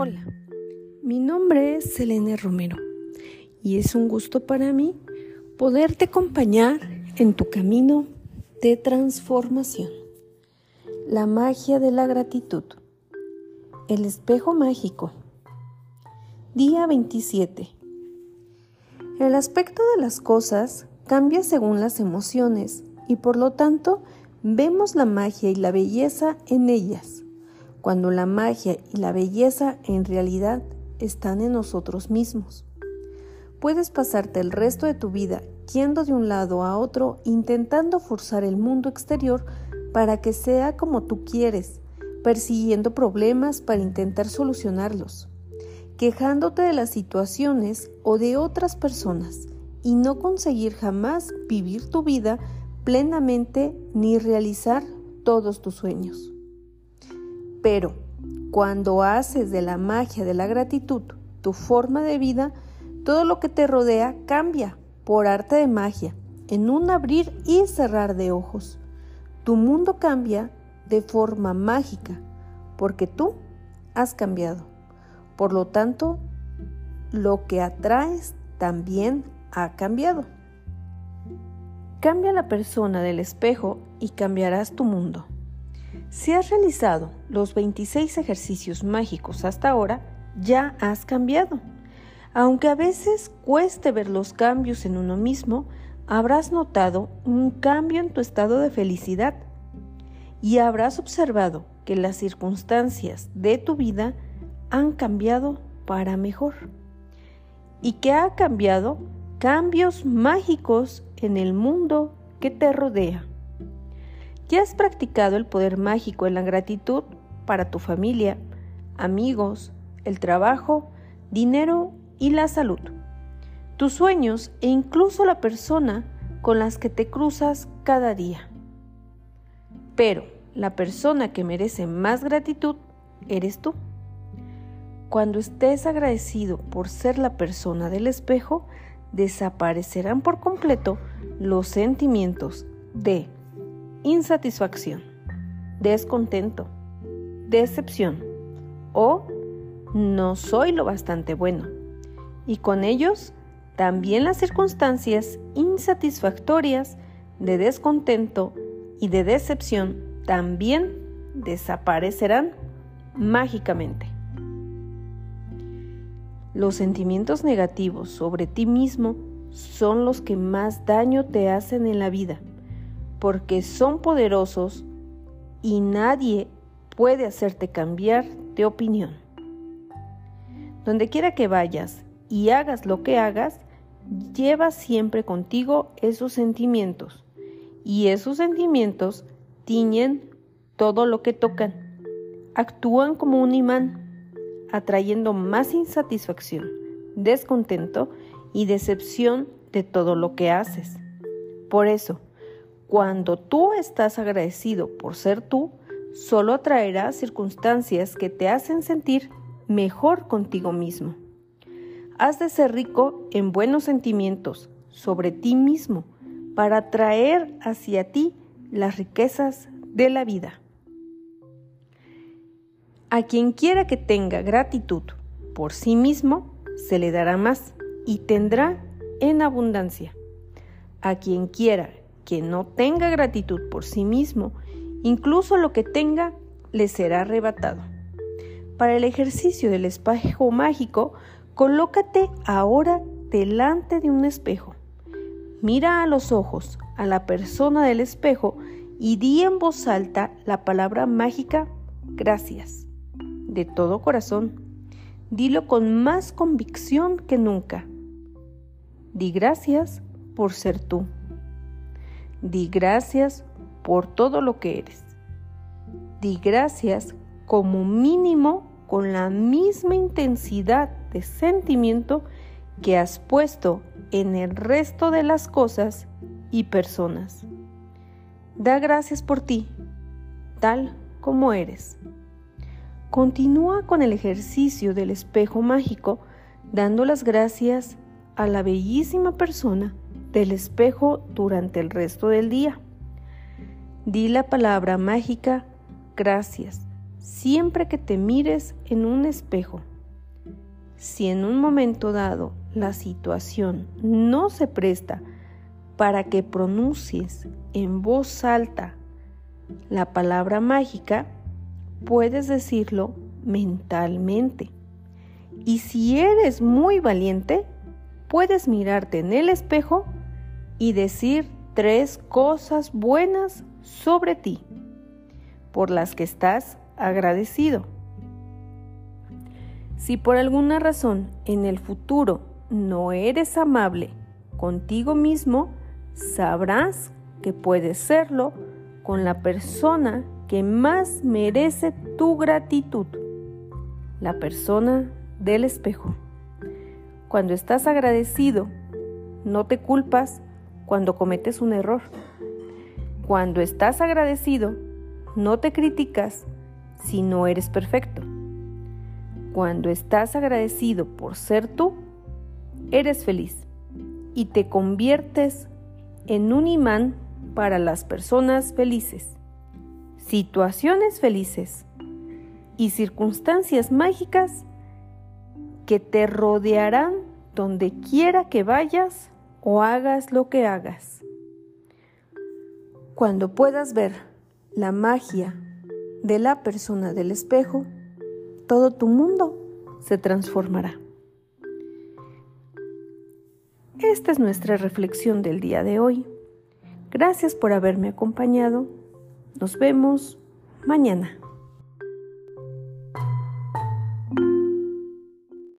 Hola, mi nombre es Selene Romero y es un gusto para mí poderte acompañar en tu camino de transformación. La magia de la gratitud. El espejo mágico. Día 27. El aspecto de las cosas cambia según las emociones y por lo tanto vemos la magia y la belleza en ellas cuando la magia y la belleza en realidad están en nosotros mismos. Puedes pasarte el resto de tu vida yendo de un lado a otro intentando forzar el mundo exterior para que sea como tú quieres, persiguiendo problemas para intentar solucionarlos, quejándote de las situaciones o de otras personas y no conseguir jamás vivir tu vida plenamente ni realizar todos tus sueños. Pero cuando haces de la magia de la gratitud tu forma de vida, todo lo que te rodea cambia por arte de magia, en un abrir y cerrar de ojos. Tu mundo cambia de forma mágica, porque tú has cambiado. Por lo tanto, lo que atraes también ha cambiado. Cambia la persona del espejo y cambiarás tu mundo. Si has realizado los 26 ejercicios mágicos hasta ahora, ya has cambiado. Aunque a veces cueste ver los cambios en uno mismo, habrás notado un cambio en tu estado de felicidad y habrás observado que las circunstancias de tu vida han cambiado para mejor. ¿Y que ha cambiado? Cambios mágicos en el mundo que te rodea. ¿Ya has practicado el poder mágico en la gratitud para tu familia, amigos, el trabajo, dinero y la salud? Tus sueños e incluso la persona con las que te cruzas cada día. Pero la persona que merece más gratitud eres tú. Cuando estés agradecido por ser la persona del espejo, desaparecerán por completo los sentimientos de insatisfacción, descontento, decepción o no soy lo bastante bueno. Y con ellos también las circunstancias insatisfactorias de descontento y de decepción también desaparecerán mágicamente. Los sentimientos negativos sobre ti mismo son los que más daño te hacen en la vida porque son poderosos y nadie puede hacerte cambiar de opinión. Donde quiera que vayas y hagas lo que hagas, lleva siempre contigo esos sentimientos y esos sentimientos tiñen todo lo que tocan. Actúan como un imán, atrayendo más insatisfacción, descontento y decepción de todo lo que haces. Por eso, cuando tú estás agradecido por ser tú, solo atraerás circunstancias que te hacen sentir mejor contigo mismo. Has de ser rico en buenos sentimientos sobre ti mismo para atraer hacia ti las riquezas de la vida. A quien quiera que tenga gratitud por sí mismo, se le dará más y tendrá en abundancia. A quien quiera que no tenga gratitud por sí mismo, incluso lo que tenga le será arrebatado. Para el ejercicio del espejo mágico, colócate ahora delante de un espejo. Mira a los ojos a la persona del espejo y di en voz alta la palabra mágica gracias. De todo corazón. Dilo con más convicción que nunca. Di gracias por ser tú. Di gracias por todo lo que eres. Di gracias como mínimo con la misma intensidad de sentimiento que has puesto en el resto de las cosas y personas. Da gracias por ti, tal como eres. Continúa con el ejercicio del espejo mágico dando las gracias a la bellísima persona del espejo durante el resto del día. Di la palabra mágica gracias siempre que te mires en un espejo. Si en un momento dado la situación no se presta para que pronuncies en voz alta la palabra mágica, puedes decirlo mentalmente. Y si eres muy valiente, puedes mirarte en el espejo y decir tres cosas buenas sobre ti, por las que estás agradecido. Si por alguna razón en el futuro no eres amable contigo mismo, sabrás que puedes serlo con la persona que más merece tu gratitud, la persona del espejo. Cuando estás agradecido, no te culpas cuando cometes un error. Cuando estás agradecido, no te criticas si no eres perfecto. Cuando estás agradecido por ser tú, eres feliz y te conviertes en un imán para las personas felices, situaciones felices y circunstancias mágicas que te rodearán donde quiera que vayas o hagas lo que hagas. Cuando puedas ver la magia de la persona del espejo, todo tu mundo se transformará. Esta es nuestra reflexión del día de hoy. Gracias por haberme acompañado. Nos vemos mañana.